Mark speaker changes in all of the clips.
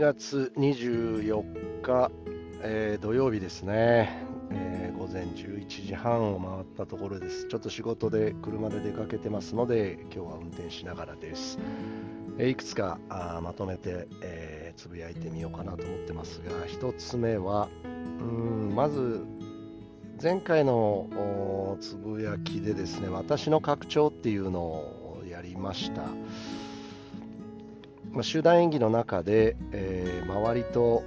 Speaker 1: 2月24日、えー土曜日ですね、えー午前11時半を回ったところです。ちょっと仕事で車で出かけてますので、今日は運転しながらです。えーいくつかあまとめて、えつぶやいてみようかなと思ってますが、一つ目は、うんまず前回のつぶやきでですね、私の拡張っていうのをやりました。ま集団演技の中で、えー周りと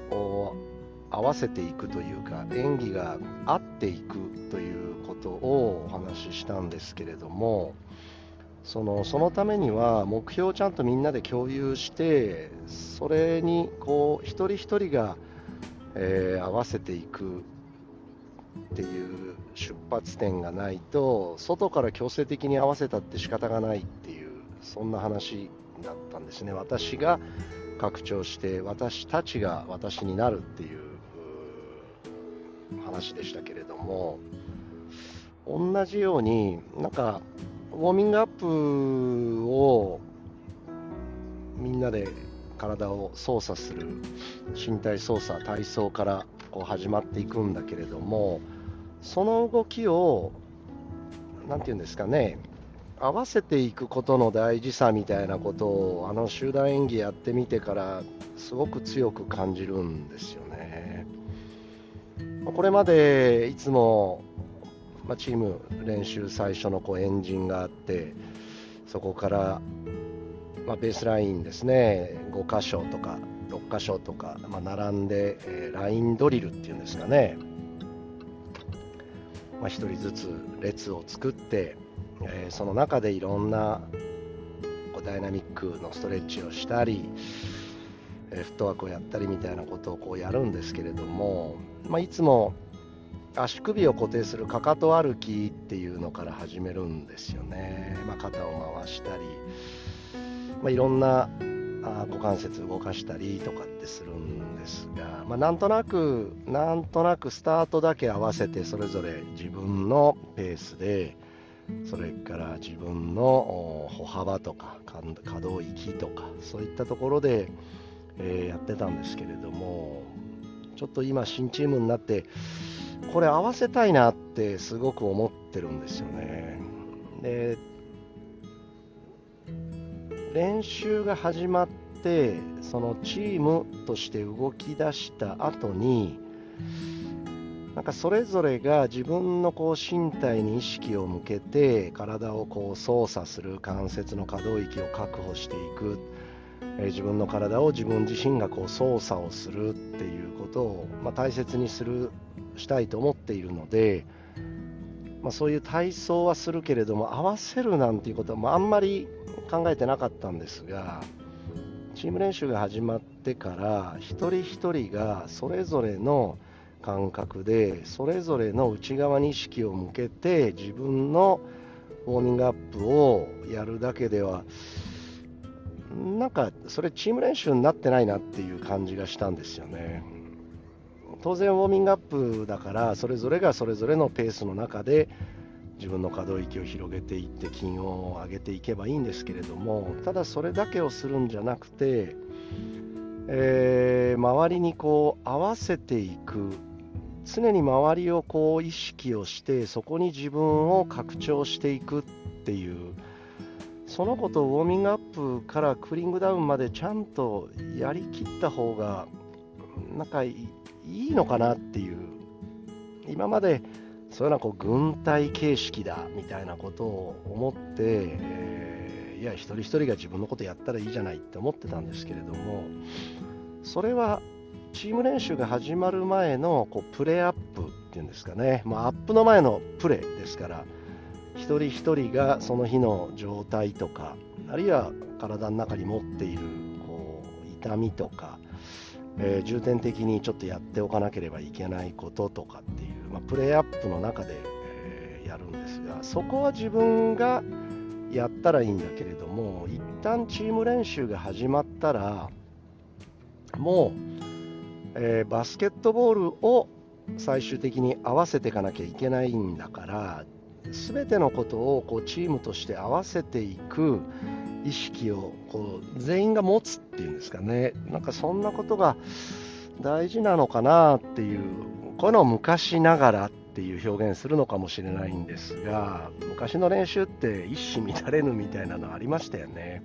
Speaker 1: 合わせていくというか演技が合っていくということをお話ししたんですけれどもそのそのためには目標をちゃんとみんなで共有してそれにこう一人一人が、えー合わせていくっていう出発点がないと外から強制的に合わせたって仕方がないっていうそんな話だったんですね。私が拡張して私たちが私になるっていう話でしたけれども同じようになんかウォーミングアップをみんなで体を操作する身体操作体操からこう始まっていくんだけれどもその動きを何て言うんですかね合わせていくことの大事さみたいなことをあの集団演技やってみてからすごく強く感じるんですよね。これまでいつも、まあ、チーム練習最初のこうエンジンがあってそこから、まあ、ベースラインですね5箇所とか6箇所とか、まあ、並んで、えーラインドリルっていうんですかね、ま、1人ずつ列を作ってえーその中でいろんなこうダイナミックのストレッチをしたり、えーフットワークをやったりみたいなことをこうやるんですけれども、まあ、いつも足首を固定するかかと歩きっていうのから始めるんですよね、まあ、肩を回したり、まあ、いろんなあー股関節動かしたりとかってするんですが、まあ、なんとなくなんとなくスタートだけ合わせてそれぞれ自分のペースでそれから自分の歩幅とか可可動域とかそういったところで、えーやってたんですけれどもちょっと今新チームになってこれ合わせたいなってすごく思ってるんですよね。で練習が始まってそのチームとして動き出した後になんかそれぞれが自分のこう身体に意識を向けて体をこう操作する関節の可動域を確保していく、えー自分の体を自分自身がこう操作をするっていうことを、まあ、大切にするしたいと思っているので、まあ、そういう体操はするけれども合わせるなんていうことは、あんまり考えてなかったんですがチーム練習が始まってから一人一人がそれぞれの感覚でそれぞれの内側に意識を向けて自分のウォーミングアップをやるだけではなんかそれチーム練習になってないなっていう感じがしたんですよね。当然ウォーミングアップだからそれぞれがそれぞれのペースの中で自分の可動域を広げていって筋を上げていけばいいんですけれどもただそれだけをするんじゃなくてえー周りにこう合わせていく常に周りをこう意識をしてそこに自分を拡張していくっていうそのことをウォーミングアップからクーリングダウンまでちゃんとやりきった方がなんかいいのかなっていう。今までそういうのはこう軍隊形式だみたいなことを思って、えーいや一人一人が自分のことやったらいいじゃないって思ってたんですけれどもそれはチーム練習が始まる前のこうプレーアップっていうんですかね、まあ、アップの前のプレーですから一人一人がその日の状態とかあるいは体の中に持っているこう痛みとか、えー重点的にちょっとやっておかなければいけないこととかっていう、まあ、プレーアップの中で、えーやるんですがそこは自分がやったらいいんだけれども一旦チーム練習が始まったらもう、えーバスケットボールを最終的に合わせていかなきゃいけないんだから全てのことをこうチームとして合わせていく意識をこう全員が持つっていうんですかね、なんかそんなことが大事なのかなっていう、こういうのを昔ながらっていう表現するのかもしれないんですが、昔の練習って一糸乱れぬみたいなのありましたよね。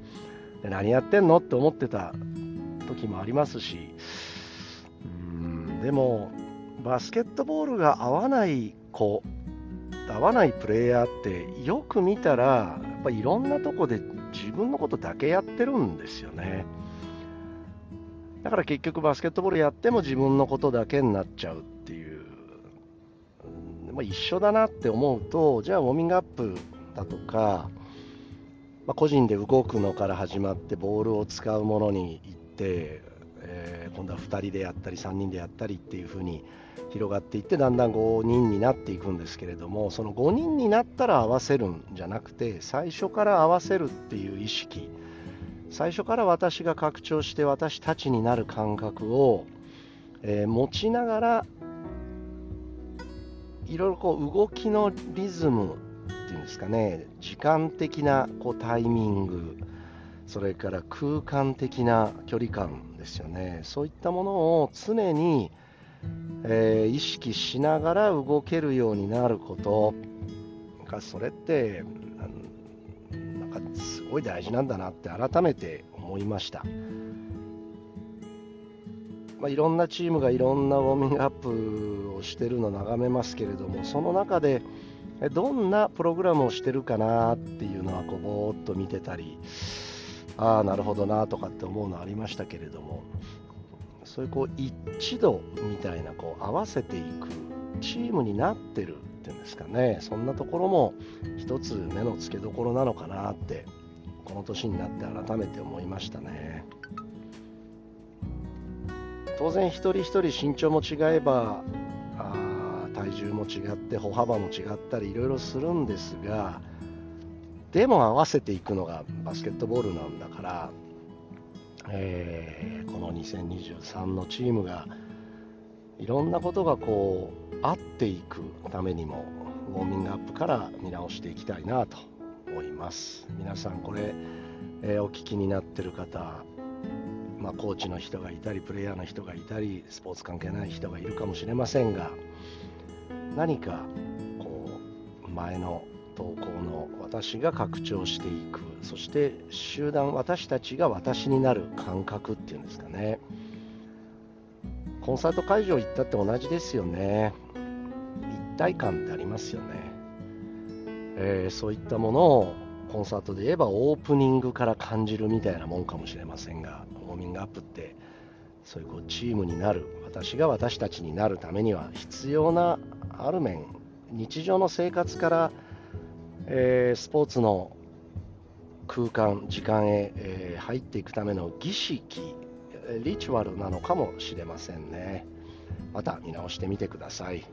Speaker 1: で何やってんのって思ってた時もありますし、でも、バスケットボールが合わない子、合わないプレイヤーってよく見たら、やっぱいろんなとこで自分のことだけやってるんですよね。だから結局バスケットボールやっても自分のことだけになっちゃうっていう、まあ、一緒だなって思うと、じゃあウォーミングアップだとか、まあ、個人で動くのから始まってボールを使うものに行って、今度は2人でやったり3人でやったりっていう風に広がっていってだんだん5人になっていくんですけれどもその5人になったら合わせるんじゃなくて最初から合わせるっていう意識。最初から私が拡張して私たちになる感覚を、えー、持ちながらいろいろこう動きのリズムっていうんですかね時間的なこうタイミングそれから空間的な距離感ですよねそういったものを常に、えー、意識しながら動けるようになることがそれってすごい大事なんだなって改めて思いました。まあ、いろんなチームがいろんなウォーミングアップをしてるのを眺めますけれどもその中でどんなプログラムをしてるかなっていうのはこうぼーっと見てたりああなるほどなとかって思うのありましたけれどもそういうこう一度みたいなこう合わせていくチームになってるっていうんですかねそんなところも一つ目の付けどころなのかなってこの年になって改めて思いましたね。当然一人一人身長も違えばあ体重も違って歩幅も違ったりいろいろするんですがでも合わせていくのがバスケットボールなんだから、えー、この2023のチームがいろんなことがこう合っていくためにもウォーミングアップから見直していきたいなと思います。皆さんこれ、えー、お聞きになってる方まあ、コーチの人がいたりプレイヤーの人がいたりスポーツ関係ない人がいるかもしれませんが何かこう前の投稿の私が拡張していくそして集団私たちが私になる感覚っていうんですかねコンサート会場行ったって同じですよね。一体感ってありますよね。えー、そういったものをコンサートで言えばオープニングから感じるみたいなもんかもしれませんが、ウォーミングアップってそういうこうチームになる、私が私たちになるためには必要なある面、日常の生活から、えー、スポーツの空間、時間へ、えー、入っていくための儀式リチュアルなのかもしれませんね。また見直してみてください。